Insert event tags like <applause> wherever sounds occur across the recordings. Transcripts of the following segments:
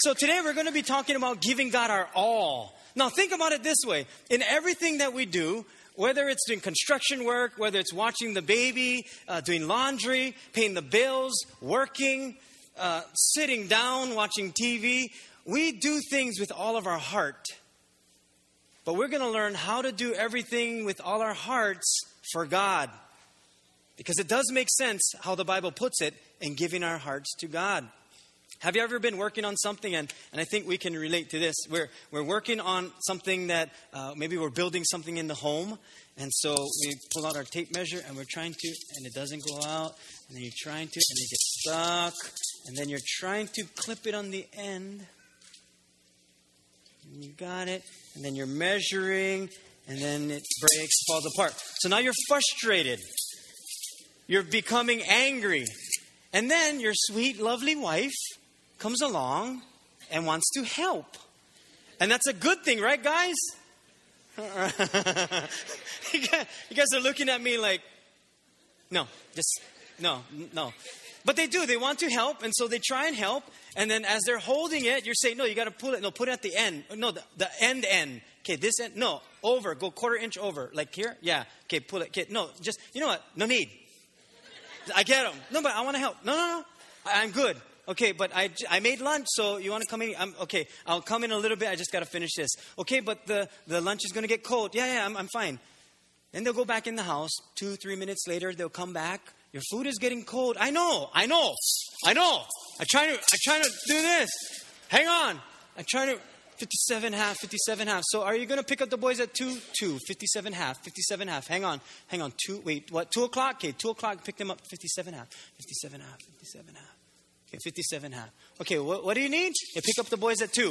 So today we're going to be talking about giving God our all. Now think about it this way. In everything that we do, whether it's doing construction work, whether it's watching the baby, uh, doing laundry, paying the bills, working, uh, sitting down, watching TV, we do things with all of our heart. But we're going to learn how to do everything with all our hearts for God. Because it does make sense how the Bible puts it in giving our hearts to God. Have you ever been working on something? And, and I think we can relate to this. We're, we're working on something that uh, maybe we're building something in the home. And so we pull out our tape measure and we're trying to, and it doesn't go out. And then you're trying to, and it gets stuck. And then you're trying to clip it on the end. And you got it. And then you're measuring. And then it breaks, falls apart. So now you're frustrated. You're becoming angry. And then your sweet, lovely wife comes along and wants to help. And that's a good thing, right, guys? <laughs> you guys are looking at me like, no, just, no, no. But they do. They want to help, and so they try and help. And then as they're holding it, you're saying, no, you got to pull it. No, put it at the end. No, the, the end end. Okay, this end. No, over. Go quarter inch over. Like here? Yeah. Okay, pull it. Okay, no, just, you know what? No need. I get them. No, but I want to help. No, no, no. I'm good. Okay, but I, I made lunch, so you want to come in? I'm, okay, I'll come in a little bit. I just got to finish this. Okay, but the, the lunch is going to get cold. Yeah, yeah, I'm, I'm fine. Then they'll go back in the house. Two, three minutes later, they'll come back. Your food is getting cold. I know, I know, I know. I try to, I try to do this. Hang on. I try to, 57 half, 57 half. So are you going to pick up the boys at 2? 2, 57 half, 57 half. Hang on, hang on. 2, wait, what, 2 o'clock? Okay, 2 o'clock, pick them up, 57 half, 57 half, 57 half. Okay, 57 half. Okay, what, what do you need? You pick up the boys at 2.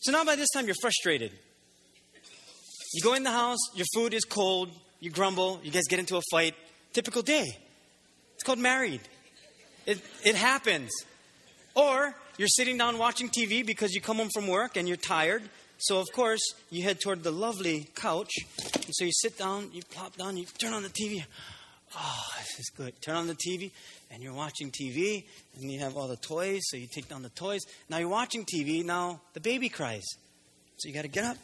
So now by this time you're frustrated. You go in the house, your food is cold, you grumble, you guys get into a fight. Typical day. It's called married. It, it happens. Or you're sitting down watching TV because you come home from work and you're tired. So, of course, you head toward the lovely couch. And so you sit down, you plop down, you turn on the TV. Oh, this is good. Turn on the TV and you're watching TV and you have all the toys, so you take down the toys. Now you're watching TV, now the baby cries. So you got to get up.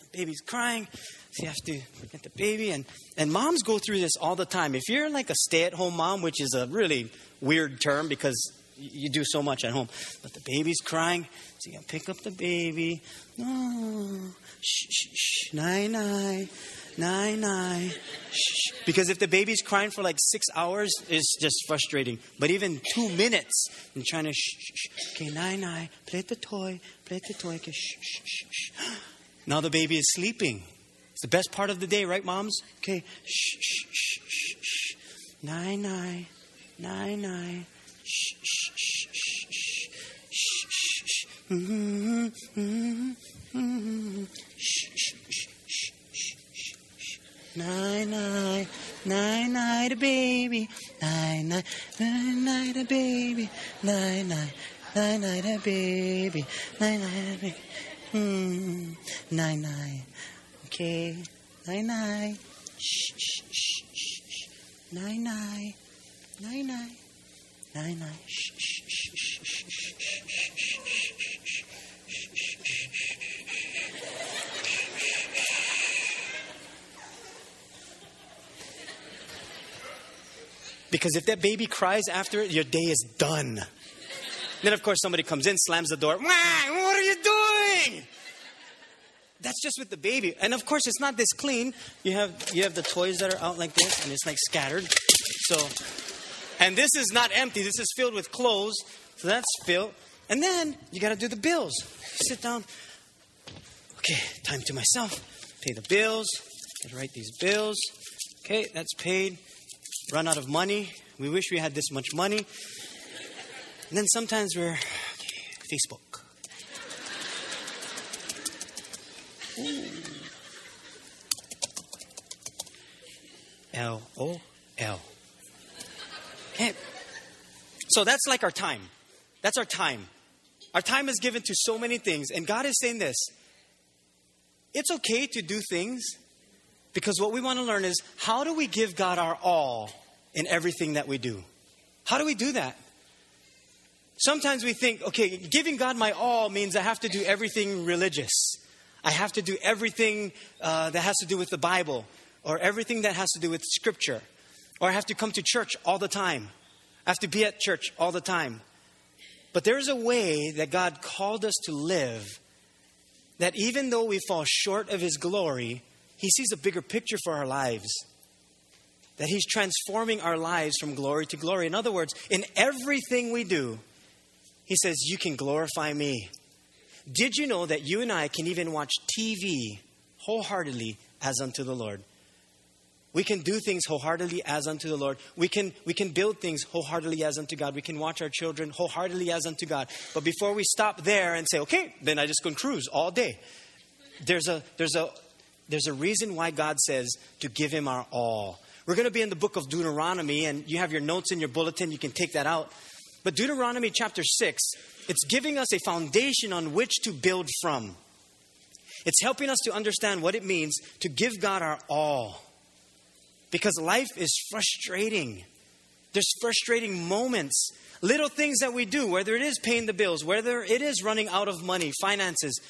The baby's crying. So you have to get the baby. And, and moms go through this all the time. If you're like a stay at home mom, which is a really weird term because you do so much at home, but the baby's crying, so you got to pick up the baby. Oh, shh, shh, shh, nine, nine. Nine, nine. Shh. Because if the baby's crying for like six hours, it's just frustrating. But even two minutes, and trying to shh, shh, shh. Okay, nine, nine. Play the toy. Play the toy. Okay, shh, shh, shh, shh. <gasps> Now the baby is sleeping. It's the best part of the day, right, moms? Okay, shh, shh, shh, shh, shh. Nine, nine. Nine, nine. Shh, shh, shh, shh, shh. Shh, shh, shh. Mm-hmm, mm-hmm, mm-hmm. Shh, shh, shh. Night, night, night, night, baby. Night, night, night, night, baby. Night, night, night, night, baby. Night, night, baby. Hmm. Night, night. Okay. Night, night. Shh, shh, shh, shh. Night, night. Night, night. Night, night. Shh, shh, shh, shh, shh, shh, shh, shh, shh. Because if that baby cries after it, your day is done. then, of course, somebody comes in, slams the door. What are you doing? That's just with the baby. And of course, it's not this clean. You have, you have the toys that are out like this, and it's like scattered. So, and this is not empty. This is filled with clothes. So that's filled. And then you got to do the bills. Sit down. Okay, time to myself. Pay the bills. Gotta write these bills. Okay, that's paid run out of money. We wish we had this much money. And then sometimes we're okay, Facebook. L O L. Okay. So that's like our time. That's our time. Our time is given to so many things. And God is saying this it's okay to do things because what we want to learn is how do we give God our all in everything that we do? How do we do that? sometimes we think, okay, giving God my all means I have to do everything religious. I have to do everything uh, that has to do with the Bible, or everything that has to do with Scripture, or I have to come to church all the time. I have to be at church all the time. But there's a way that God called us to live that even though we fall short of His glory, He sees a bigger picture for our lives. That He's transforming our lives from glory to glory. In other words, in everything we do, He says, You can glorify me. Did you know that you and I can even watch TV wholeheartedly as unto the Lord? We can do things wholeheartedly as unto the Lord. We can, we can build things wholeheartedly as unto God. We can watch our children wholeheartedly as unto God. But before we stop there and say, okay, then I just can cruise all day, there's a, there's, a, there's a reason why God says to give Him our all. We're going to be in the book of Deuteronomy, and you have your notes in your bulletin. You can take that out. But Deuteronomy chapter 6, it's giving us a foundation on which to build from. It's helping us to understand what it means to give God our all because life is frustrating. There's frustrating moments, little things that we do, whether it is paying the bills, whether it is running out of money, finances,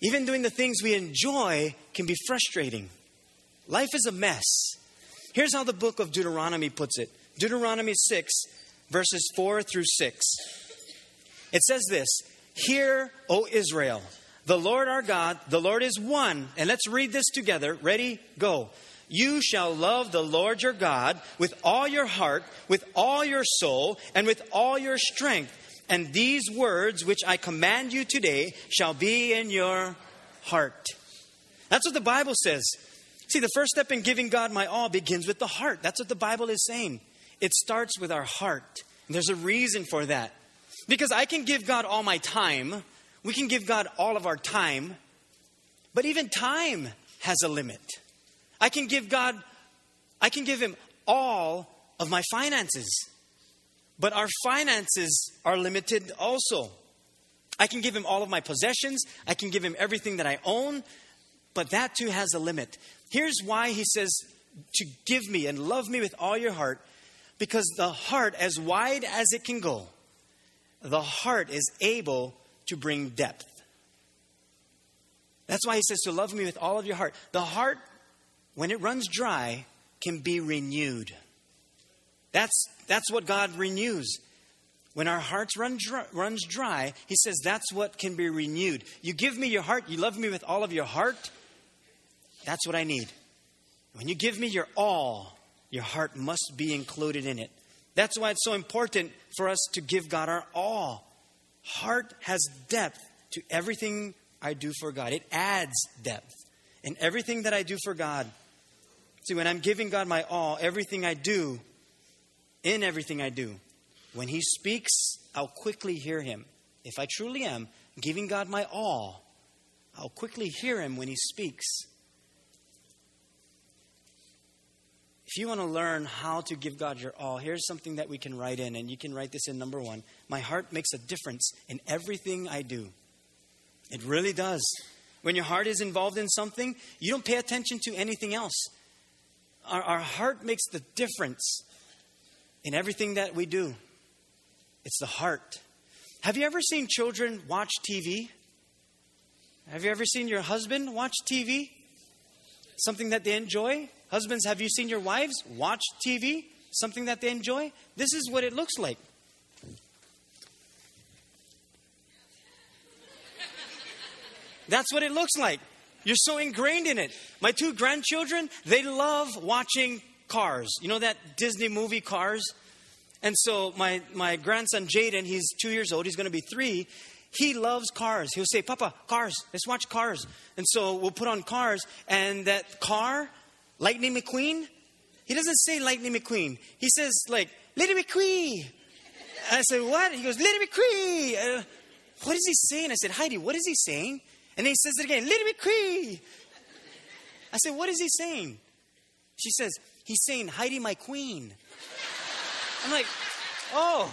even doing the things we enjoy can be frustrating. Life is a mess. Here's how the book of Deuteronomy puts it Deuteronomy 6, verses 4 through 6. It says this Hear, O Israel, the Lord our God, the Lord is one. And let's read this together. Ready? Go. You shall love the Lord your God with all your heart, with all your soul, and with all your strength. And these words which I command you today shall be in your heart. That's what the Bible says. See, the first step in giving God my all begins with the heart. That's what the Bible is saying. It starts with our heart. And there's a reason for that. Because I can give God all my time, we can give God all of our time, but even time has a limit. I can give God, I can give Him all of my finances. But our finances are limited also. I can give Him all of my possessions, I can give Him everything that I own, but that too has a limit. Here's why He says to give me and love me with all your heart because the heart, as wide as it can go, the heart is able to bring depth. That's why he says to love me with all of your heart. The heart when it runs dry, can be renewed. That's, that's what God renews. When our hearts run dry, runs dry, He says that's what can be renewed. You give me your heart, you love me with all of your heart, that's what I need. When you give me your all, your heart must be included in it. That's why it's so important for us to give God our all. Heart has depth to everything I do for God, it adds depth. In everything that I do for God, See, when I'm giving God my all, everything I do, in everything I do, when He speaks, I'll quickly hear Him. If I truly am giving God my all, I'll quickly hear Him when He speaks. You want to learn how to give God your all, here's something that we can write in, and you can write this in number one. My heart makes a difference in everything I do. It really does. When your heart is involved in something, you don't pay attention to anything else our, our heart makes the difference in everything that we do. It's the heart. Have you ever seen children watch TV? Have you ever seen your husband watch TV? Something that they enjoy? Husbands, have you seen your wives watch TV? Something that they enjoy? This is what it looks like. That's what it looks like. You're so ingrained in it. My two grandchildren, they love watching Cars. You know that Disney movie Cars? And so my, my grandson Jaden, he's two years old, he's going to be three. He loves cars. He'll say, Papa, cars, let's watch cars. And so we'll put on cars, and that car, Lightning McQueen, he doesn't say Lightning McQueen. He says, like, Lightning McQueen. I said, What? He goes, Lightning McQueen. Uh, what is he saying? I said, Heidi, what is he saying? And then he says it again, Little McQueen. I said, What is he saying? She says, He's saying, Heidi, my queen. I'm like, Oh.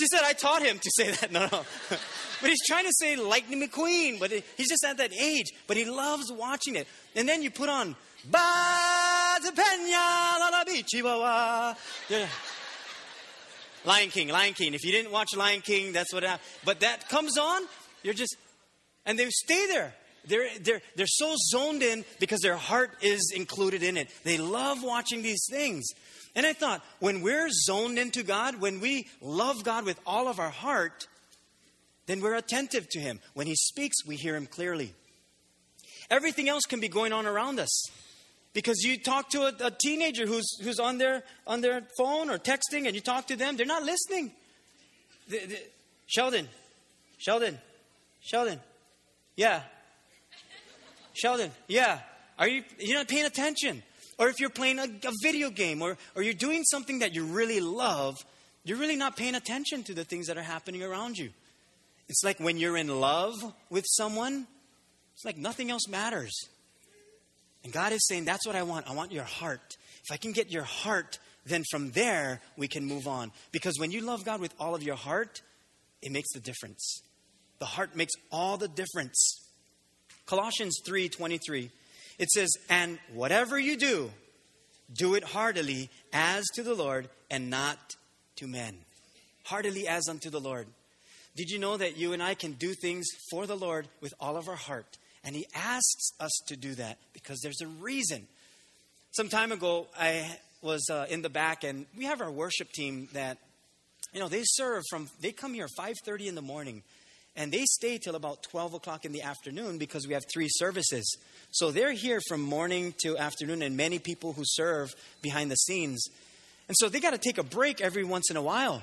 She said, I taught him to say that. <laughs> No, no. but he's trying to say Lightning McQueen, but he's just at that age. But he loves watching it. And then you put on, Ba Pena la la Lion King, Lion King. If you didn't watch Lion King, that's what happened. But that comes on, you're just, and they stay there. They're, they're, they're so zoned in because their heart is included in it. They love watching these things. And I thought, when we're zoned into God, when we love God with all of our heart, then we're attentive to Him. When He speaks, we hear Him clearly. Everything else can be going on around us. Because you talk to a, a, teenager who's, who's on, their, on their phone or texting and you talk to them, they're not listening. The, the, Sheldon, Sheldon, Sheldon, yeah. Sheldon, yeah. Are you you're not paying attention? Or if you're playing a, a video game or, or you're doing something that you really love, you're really not paying attention to the things that are happening around you. It's like when you're in love with someone, it's like nothing else matters. And God is saying, That's what I want. I want your heart. If I can get your heart, then from there we can move on. Because when you love God with all of your heart, it makes the difference. The heart makes all the difference. Colossians 3:23 it says and whatever you do do it heartily as to the Lord and not to men. Heartily as unto the Lord. Did you know that you and I can do things for the Lord with all of our heart? And he asks us to do that because there's a reason. Some time ago, I was uh, in the back, and we have our worship team that, you know, they serve from, they come here 5.30 in the morning, and they stay till about 12 o'clock in the afternoon because we have three services. So they're here from morning to afternoon, and many people who serve behind the scenes. And so they got to take a break every once in a while.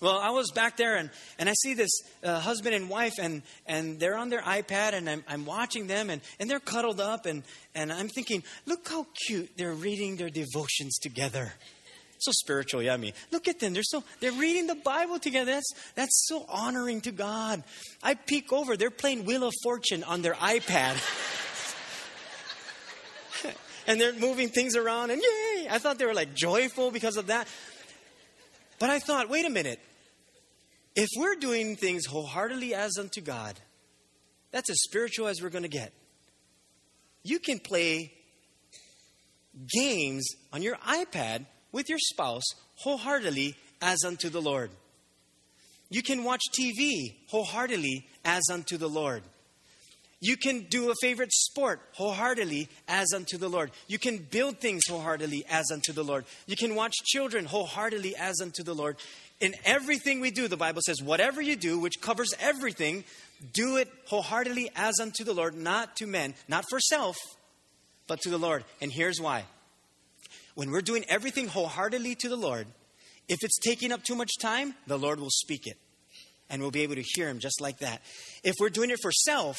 Well, I was back there and, and I see this uh, husband and wife, and, and they're on their iPad, and I'm, I'm watching them, and, and they're cuddled up, and, and I'm thinking, look how cute they're reading their devotions together. So spiritual, yeah, me. Look at them. They're so they're reading the Bible together. That's that's so honoring to God. I peek over, they're playing Wheel of Fortune on their iPad. <laughs> and they're moving things around and yay! I thought they were like joyful because of that. But I thought, wait a minute. If we're doing things wholeheartedly as unto God, that's as spiritual as we're going to get. You can play games on your iPad with your spouse wholeheartedly as unto the Lord. You can watch TV wholeheartedly as unto the Lord. You can do a favorite sport wholeheartedly as unto the Lord. You can build things wholeheartedly as unto the Lord. You can watch children wholeheartedly as unto the Lord. In everything we do, the Bible says, whatever you do, which covers everything, do it wholeheartedly as unto the Lord, not to men, not for self, but to the Lord. And here's why. When we're doing everything wholeheartedly to the Lord, if it's taking up too much time, the Lord will speak it. And we'll be able to hear Him just like that. If we're doing it for self,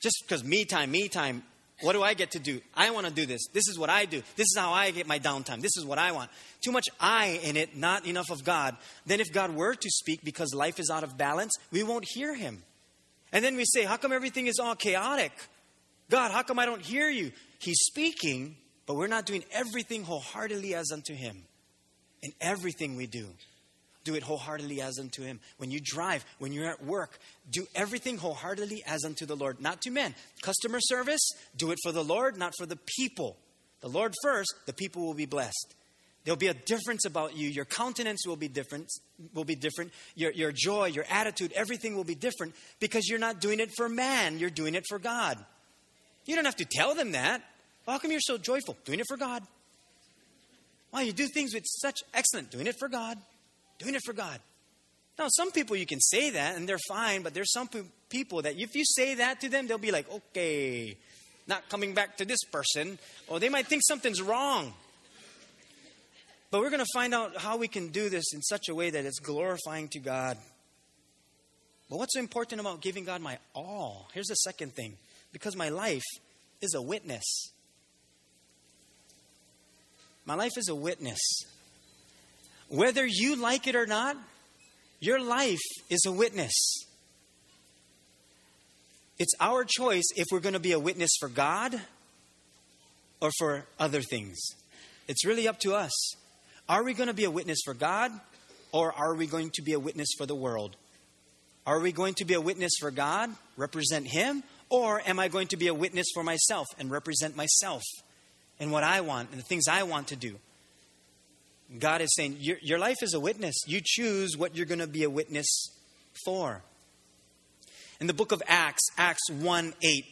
just because me time, me time, what do I get to do? I want to do this. This is what I do. This is how I get my downtime. This is what I want. Too much I in it, not enough of God. Then, if God were to speak because life is out of balance, we won't hear Him. And then we say, How come everything is all chaotic? God, how come I don't hear you? He's speaking, but we're not doing everything wholeheartedly as unto Him in everything we do do it wholeheartedly as unto Him. When you drive, when you're at work, do everything wholeheartedly as unto the Lord, not to men. Customer service, do it for the Lord, not for the people. The Lord first, the people will be blessed. There'll be a difference about you. Your countenance will be different. Will be different. Your, your joy, your attitude, everything will be different because you're not doing it for man. You're doing it for God. You don't have to tell them that. How come you're so joyful? Doing it for God. Why you do things with such excellent, doing it for God doing it for God. Now, some people you can say that and they're fine, but there's some people that if you say that to them, they'll be like, okay, not coming back to this person, or they might think something's wrong. But we're going to find out how we can do this in such a way that it's glorifying to God. But what's important about giving God my all? Here's the second thing because my life is a witness. My life is a witness. Whether you like it or not, your life is a witness. It's our choice if we're going to be a witness for God or for other things. It's really up to us. Are we going to be a witness for God or are we going to be a witness for the world? Are we going to be a witness for God, represent Him, or am I going to be a witness for myself and represent myself and what I want and the things I want to do? God is saying, your, your life is a witness. You choose what you're going to be a witness for. In the book of Acts, Acts 1 8,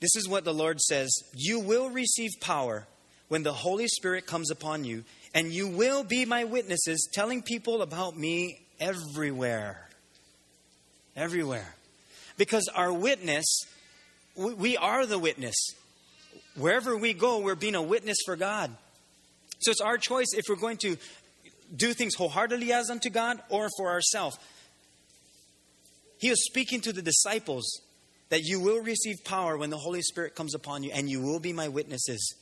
this is what the Lord says You will receive power when the Holy Spirit comes upon you, and you will be my witnesses, telling people about me everywhere. Everywhere. Because our witness, we, we are the witness. Wherever we go, we're being a witness for God. So it's our choice if we're going to do things wholeheartedly as unto God or for ourselves. He was speaking to the disciples that you will receive power when the Holy Spirit comes upon you, and you will be my witnesses.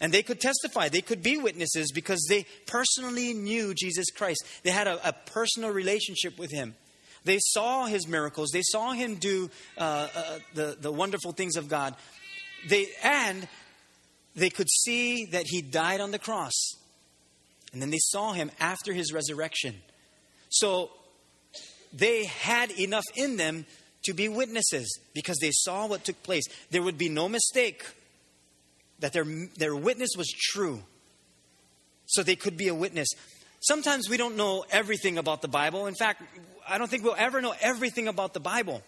And they could testify, they could be witnesses because they personally knew Jesus Christ. They had a, a personal relationship with him. They saw his miracles, they saw him do uh, uh, the, the wonderful things of God. They, and they could see that he died on the cross. And then they saw him after his resurrection. So they had enough in them to be witnesses because they saw what took place. There would be no mistake that their, their witness was true. So they could be a witness. Sometimes we don't know everything about the Bible. In fact, I don't think we'll ever know everything about the Bible.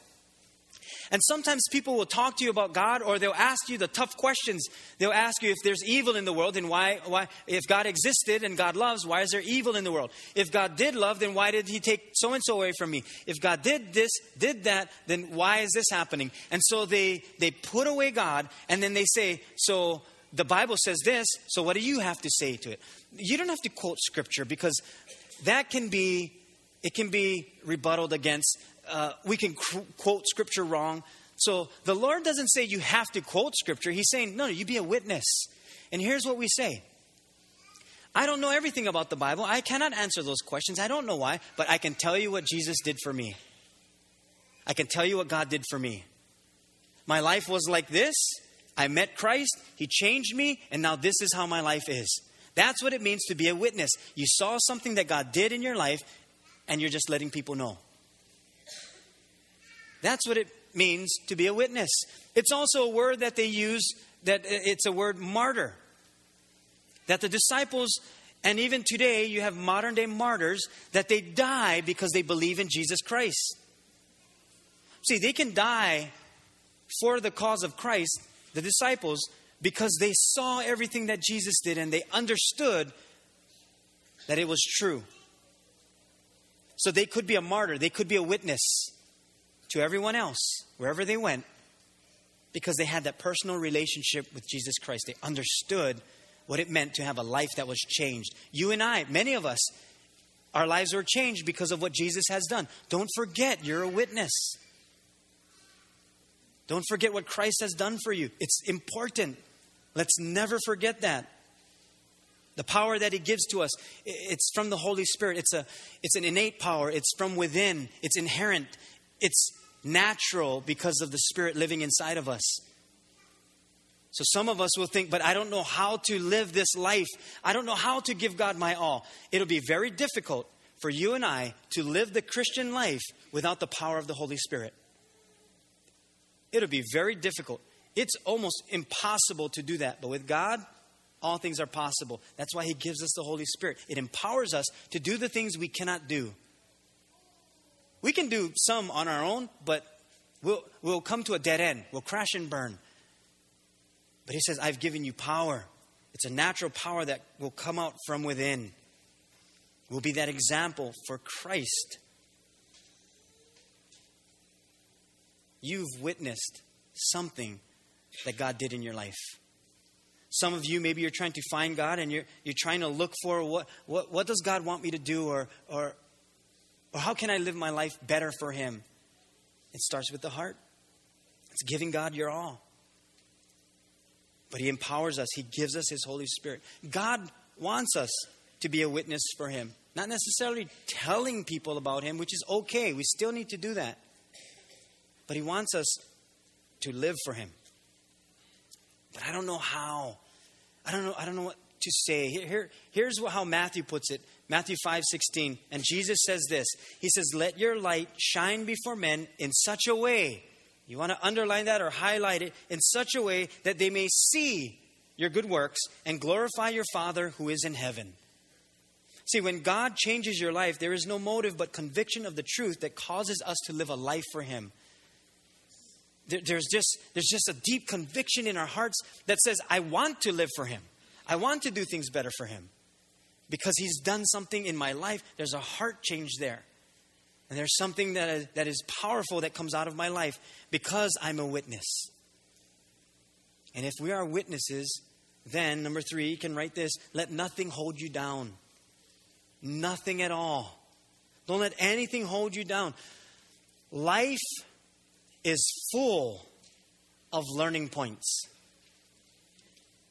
And sometimes people will talk to you about God or they'll ask you the tough questions. They'll ask you if there's evil in the world, then why, why, if God existed and God loves, why is there evil in the world? If God did love, then why did He take so and so away from me? If God did this, did that, then why is this happening? And so they, they put away God and then they say, so the Bible says this, so what do you have to say to it? You don't have to quote scripture because that can be, it can be rebutted against uh, we can quote scripture wrong. So the Lord doesn't say you have to quote scripture. He's saying, no, no, you be a witness. And here's what we say I don't know everything about the Bible. I cannot answer those questions. I don't know why, but I can tell you what Jesus did for me. I can tell you what God did for me. My life was like this. I met Christ, He changed me, and now this is how my life is. That's what it means to be a witness. You saw something that God did in your life, and you're just letting people know. That's what it means to be a witness. It's also a word that they use that it's a word martyr. That the disciples and even today you have modern day martyrs that they die because they believe in Jesus Christ. See, they can die for the cause of Christ, the disciples, because they saw everything that Jesus did and they understood that it was true. So they could be a martyr, they could be a witness to everyone else, wherever they went, because they had that personal relationship with Jesus Christ. They understood what it meant to have a life that was changed. You and I, many of us, our lives were changed because of what Jesus has done. Don't forget, you're a witness. Don't forget what Christ has done for you. It's important. Let's never forget that. The power that He gives to us, it's from the Holy Spirit. It's, a, it's an innate power, it's from within, it's inherent, it's natural because of the Spirit living inside of us. So some of us will think, but I don't know how to live this life. I don't know how to give God my all. It'll be very difficult for you and I to live the Christian life without the power of the Holy Spirit. It'll be very difficult. It's almost impossible to do that. But with God, all things are possible. That's why He gives us the Holy Spirit. It empowers us to do the things we cannot do. We can do some on our own, but we'll, we'll come to a dead end. We'll crash and burn. But he says, I've given you power. It's a natural power that will come out from within. We'll be that example for Christ. You've witnessed something that God did in your life. Some of you, maybe you're trying to find God and you're, you're trying to look for what, what, what does God want me to do or, or, or how can I live my life better for Him? It starts with the heart. It's giving God your all. But He empowers us, He gives us His Holy Spirit. God wants us to be a witness for Him, not necessarily telling people about Him, which is okay. We still need to do that. But He wants us to live for Him. But I don't know how. I don't know. I don't know what to say. Here, here, here's how Matthew puts it Matthew 5 16. And Jesus says this He says, Let your light shine before men in such a way. You want to underline that or highlight it in such a way that they may see your good works and glorify your Father who is in heaven. See, when God changes your life, there is no motive but conviction of the truth that causes us to live a life for Him. There, there's, just, there's just a deep conviction in our hearts that says, I want to live for Him. I want to do things better for Him. Because He's done something in my life, there's a heart change there. And there's something that is, that is powerful that comes out of my life because I'm a witness. And if we are witnesses, then, number three, you can write this let nothing hold you down. Nothing at all. Don't let anything hold you down. Life is full of learning points.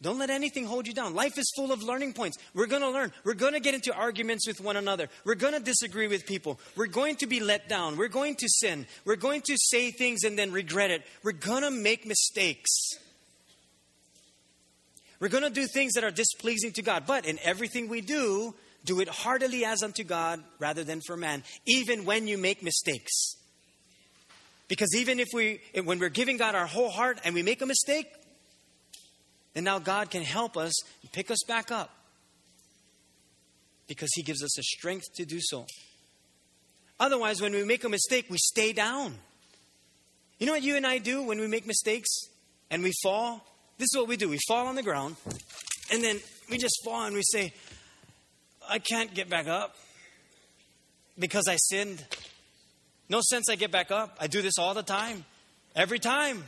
Don't let anything hold you down. Life is full of learning points. We're going to learn. We're going to get into arguments with one another. We're going to disagree with people. We're going to be let down. We're going to sin. We're going to say things and then regret it. We're going to make mistakes. We're going to do things that are displeasing to God. But in everything we do, do it heartily as unto God rather than for man, even when you make mistakes. Because even if we, when we're giving God our whole heart and we make a mistake, then now God can help us pick us back up. Because He gives us the strength to do so. Otherwise, when we make a mistake, we stay down. You know what you and I do when we make mistakes and we fall? This is what we do we fall on the ground, and then we just fall and we say, I can't get back up because I sinned. No sense I get back up. I do this all the time. Every time.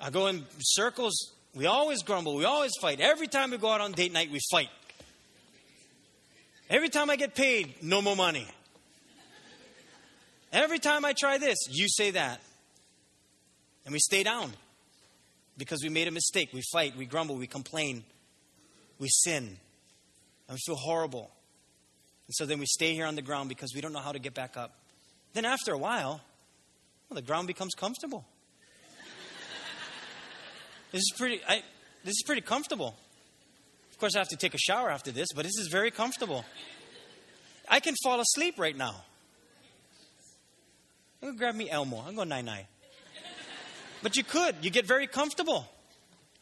I go in circles. We always grumble. We always fight. Every time we go out on date night, we fight. Every time I get paid, no more money. Every time I try this, you say that. And we stay down because we made a mistake. We fight, we grumble, we complain, we sin, and we feel horrible. And so then we stay here on the ground because we don't know how to get back up. Then after a while, well, the ground becomes comfortable. This is pretty. I, this is pretty comfortable. Of course, I have to take a shower after this, but this is very comfortable. I can fall asleep right now. I'm gonna grab me Elmo. I'm going nine nine. But you could. You get very comfortable.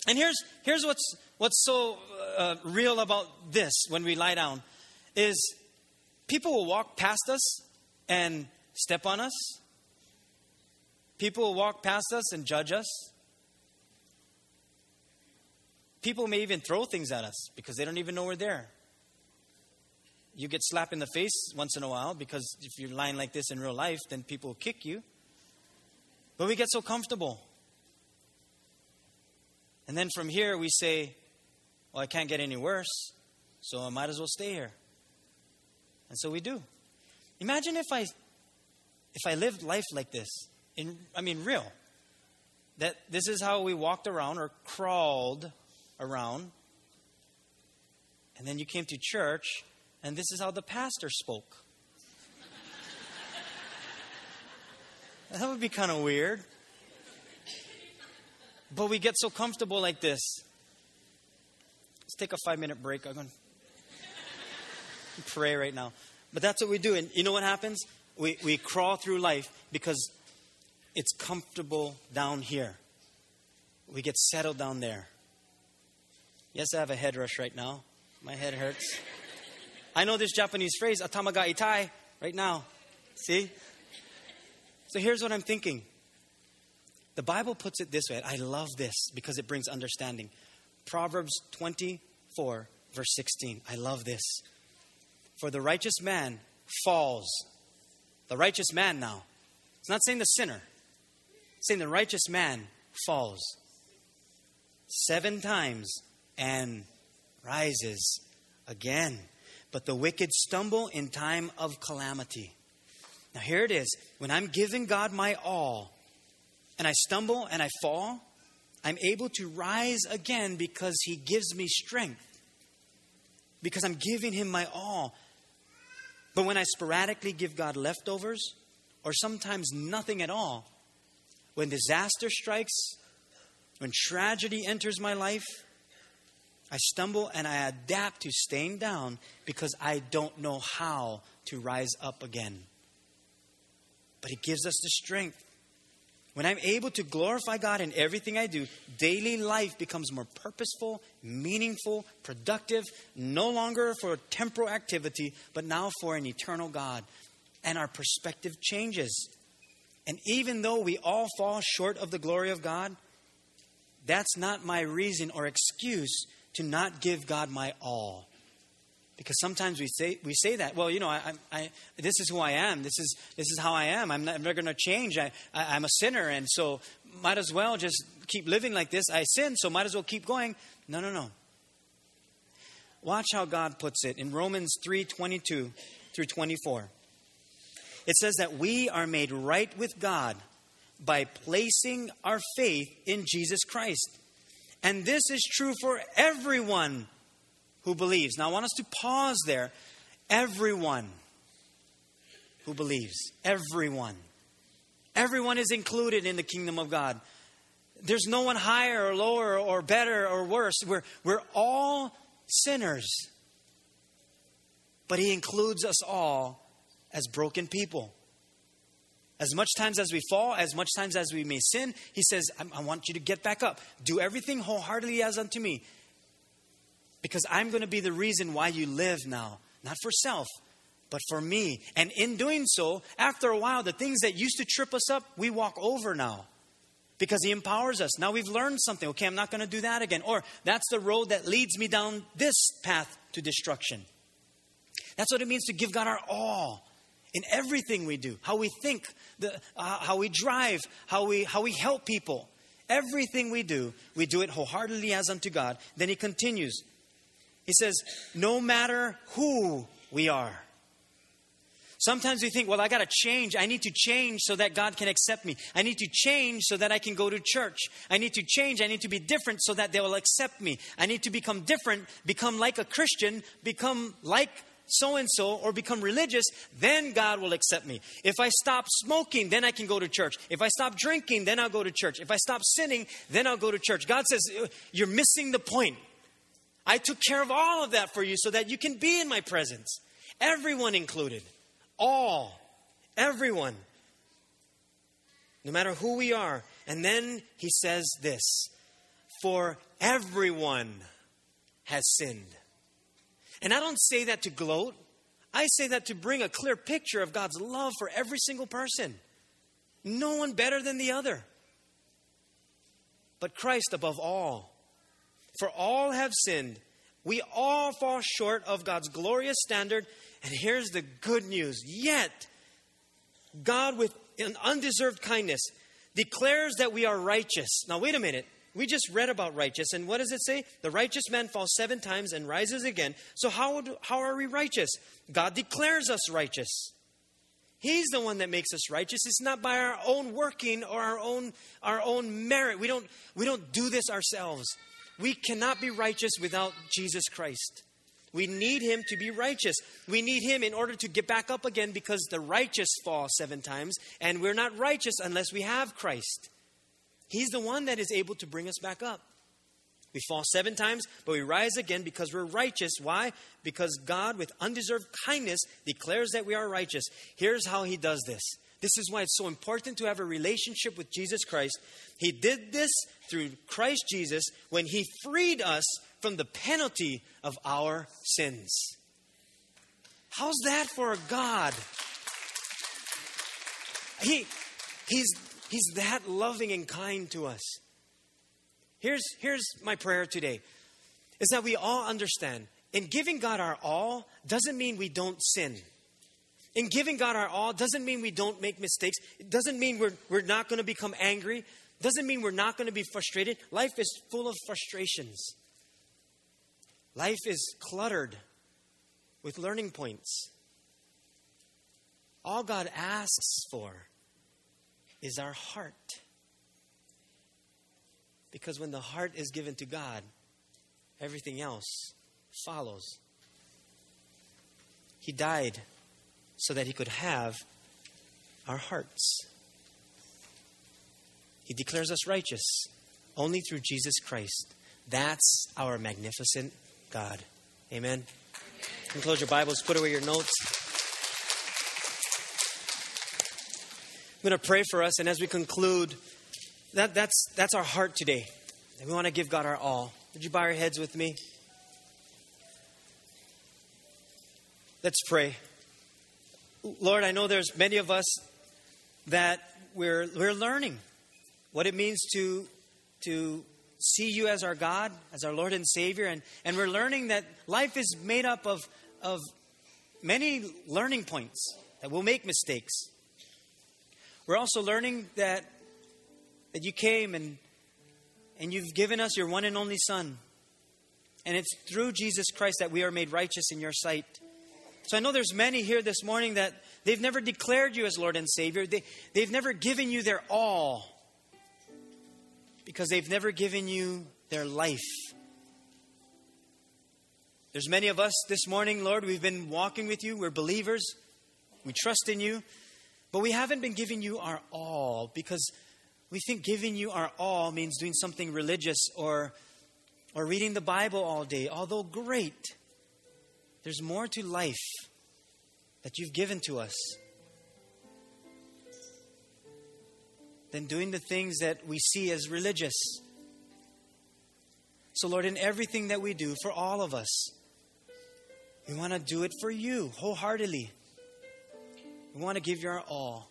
And here's here's what's what's so uh, real about this when we lie down is people will walk past us and step on us. People will walk past us and judge us. People may even throw things at us because they don't even know we're there. You get slapped in the face once in a while because if you're lying like this in real life, then people will kick you. But we get so comfortable. And then from here we say, well, I can't get any worse, so I might as well stay here. And so we do. Imagine if I if I lived life like this. In I mean real. That this is how we walked around or crawled around. And then you came to church and this is how the pastor spoke. <laughs> that would be kind of weird. But we get so comfortable like this. Let's take a five minute break. I'm going to pray right now. But that's what we do. And you know what happens? We, we crawl through life because it's comfortable down here. We get settled down there. Yes, I have a head rush right now. My head hurts. I know this Japanese phrase, atama ga itai, right now. See? So here's what I'm thinking the Bible puts it this way. I love this because it brings understanding. Proverbs 24, verse 16. I love this. For the righteous man falls. The righteous man now. It's not saying the sinner, it's saying the righteous man falls seven times and rises again. But the wicked stumble in time of calamity. Now, here it is. When I'm giving God my all, and I stumble and I fall, I'm able to rise again because He gives me strength. Because I'm giving Him my all. But when I sporadically give God leftovers, or sometimes nothing at all, when disaster strikes, when tragedy enters my life, I stumble and I adapt to staying down because I don't know how to rise up again. But He gives us the strength. when I'm able to glorify God in everything I do, daily life becomes more purposeful, meaningful, productive, no longer for a temporal activity, but now for an eternal God. And our perspective changes. And even though we all fall short of the glory of God, that's not my reason or excuse to not give God my all. Because sometimes we say we say that. Well, you know, I, I, this is who I am. This is this is how I am. I'm never going to change. I, I, I'm a sinner, and so might as well just keep living like this. I sin, so might as well keep going. No, no, no. Watch how God puts it in Romans three twenty two through twenty four. It says that we are made right with God by placing our faith in Jesus Christ. And this is true for everyone who believes. Now, I want us to pause there. Everyone who believes. Everyone. Everyone is included in the kingdom of God. There's no one higher or lower or better or worse. We're, we're all sinners. But He includes us all as broken people. As much times as we fall, as much times as we may sin, He says, I, want you to get back up. Do everything wholeheartedly as unto me because I'm going to be the reason why you live now, not for self, but for me. And in doing so, after a while, the things that used to trip us up, we walk over now because He empowers us. Now we've learned something. Okay, I'm not going to do that again. Or that's the road that leads me down this path to destruction. That's what it means to give God our all in everything we do how we think, the, uh, how we drive, how we, how we help people. Everything we do, we do it wholeheartedly as unto God. Then He continues. He says, no matter who we are. Sometimes we think, well, I got to change. I need to change so that God can accept me. I need to change so that I can go to church. I need to change. I need to be different so that they will accept me. I need to become different, become like a Christian, become like so and so, or become religious. Then God will accept me. If I stop smoking, then I can go to church. If I stop drinking, then I'll go to church. If I stop sinning, then I'll go to church. God says, You're missing the point. I took care of all of that for you so that you can be in my presence. Everyone included. All. Everyone. No matter who we are. And then he says this For everyone has sinned. And I don't say that to gloat. I say that to bring a clear picture of God's love for every single person. No one better than the other. But Christ above all. For all have sinned. We all fall short of God's glorious standard. And here's the good news. Yet, God, with an undeserved kindness, declares that we are righteous. Now, wait a minute. We just read about righteous, and what does it say? The righteous man falls seven times and rises again. So, how, would, how are we righteous? God declares us righteous. He's the one that makes us righteous. It's not by our own working or our own, our own merit. We don't, we don't do this ourselves. We cannot be righteous without Jesus Christ. We need him to be righteous. We need him in order to get back up again because the righteous fall seven times, and we're not righteous unless we have Christ. He's the one that is able to bring us back up. We fall seven times, but we rise again because we're righteous. Why? Because God, with undeserved kindness, declares that we are righteous. Here's how He does this this is why it's so important to have a relationship with Jesus Christ. He did this through Christ Jesus when He freed us from the penalty of our sins. How's that for a God? He, he's, he's that loving and kind to us. Here's, here's my prayer today is that we all understand in giving God our all doesn't mean we don't sin. In giving God our all doesn't mean we don't make mistakes. It doesn't mean we're, we're not going to become angry. It Doesn't mean we're not going to be frustrated. Life is full of frustrations. Life is cluttered with learning points. All God asks for is our heart. Because when the heart is given to God, everything else follows. He died so that he could have our hearts. He declares us righteous only through Jesus Christ. That's our magnificent God. Amen. Close your Bibles, put away your notes. I'm going to pray for us, and as we conclude, that, that's, that's our heart today. And we want to give God our all. Would you bow your heads with me? Let's pray. Lord, I know there's many of us that we're, we're learning what it means to, to see you as our God, as our Lord and Savior, and, and we're learning that life is made up of, of many learning points, that we'll make mistakes. We're also learning that, that you came and, and you've given us your one and only Son. And it's through Jesus Christ that we are made righteous in your sight. So I know there's many here this morning that they've never declared you as Lord and Savior. They, they've never given you their all because they've never given you their life. There's many of us this morning, Lord, we've been walking with you. We're believers. We trust in you. But we haven't been giving you our all because we think giving you our all means doing something religious or, or reading the Bible all day. Although great, there's more to life that you've given to us than doing the things that we see as religious. So, Lord, in everything that we do, for all of us, we want to do it for you wholeheartedly. We want to give you our all.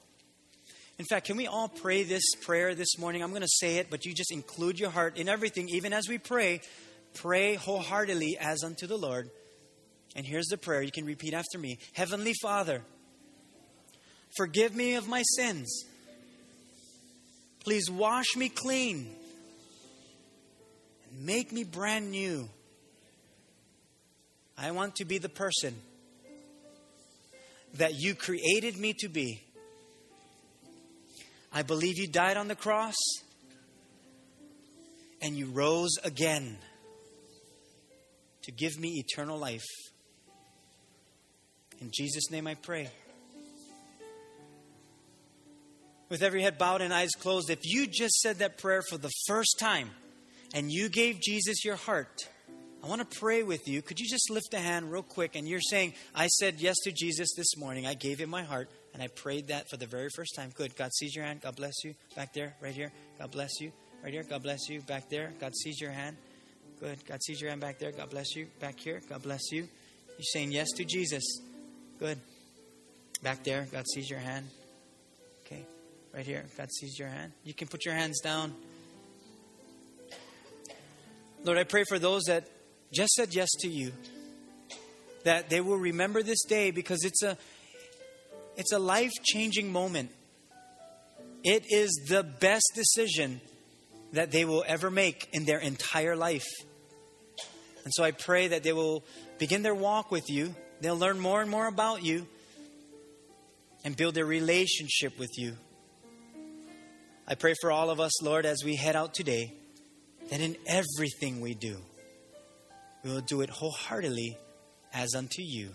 In fact, can we all pray this prayer this morning? I'm going to say it, but you just include your heart in everything. Even as we pray, pray wholeheartedly as unto the Lord. And here's the prayer. You can repeat after me Heavenly Father, forgive me of my sins. Please wash me clean and make me brand new. I want to be the person that you created me to be. I believe you died on the cross and you rose again to give me eternal life. In Jesus' name I pray. With every head bowed and eyes closed, if you just said that prayer for the first time and you gave Jesus your heart, I want to pray with you. Could you just lift a hand real quick? And you're saying, I said yes to Jesus this morning. I gave him my heart and I prayed that for the very first time. Good. God sees your hand. God bless you. Back there, right here. God bless you. Right here. God bless you. Back there. God sees your hand. Good. God sees your hand back there. God bless you. Back here. God bless you. You're saying yes to Jesus. Good. Back there, God sees your hand. Okay. Right here, God sees your hand. You can put your hands down. Lord, I pray for those that just said yes to you. That they will remember this day because it's a it's a life-changing moment. It is the best decision that they will ever make in their entire life. And so I pray that they will begin their walk with you They'll learn more and more about you and build a relationship with you. I pray for all of us, Lord, as we head out today, that in everything we do, we will do it wholeheartedly as unto you.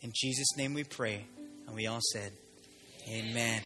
In Jesus' name we pray. And we all said, Amen.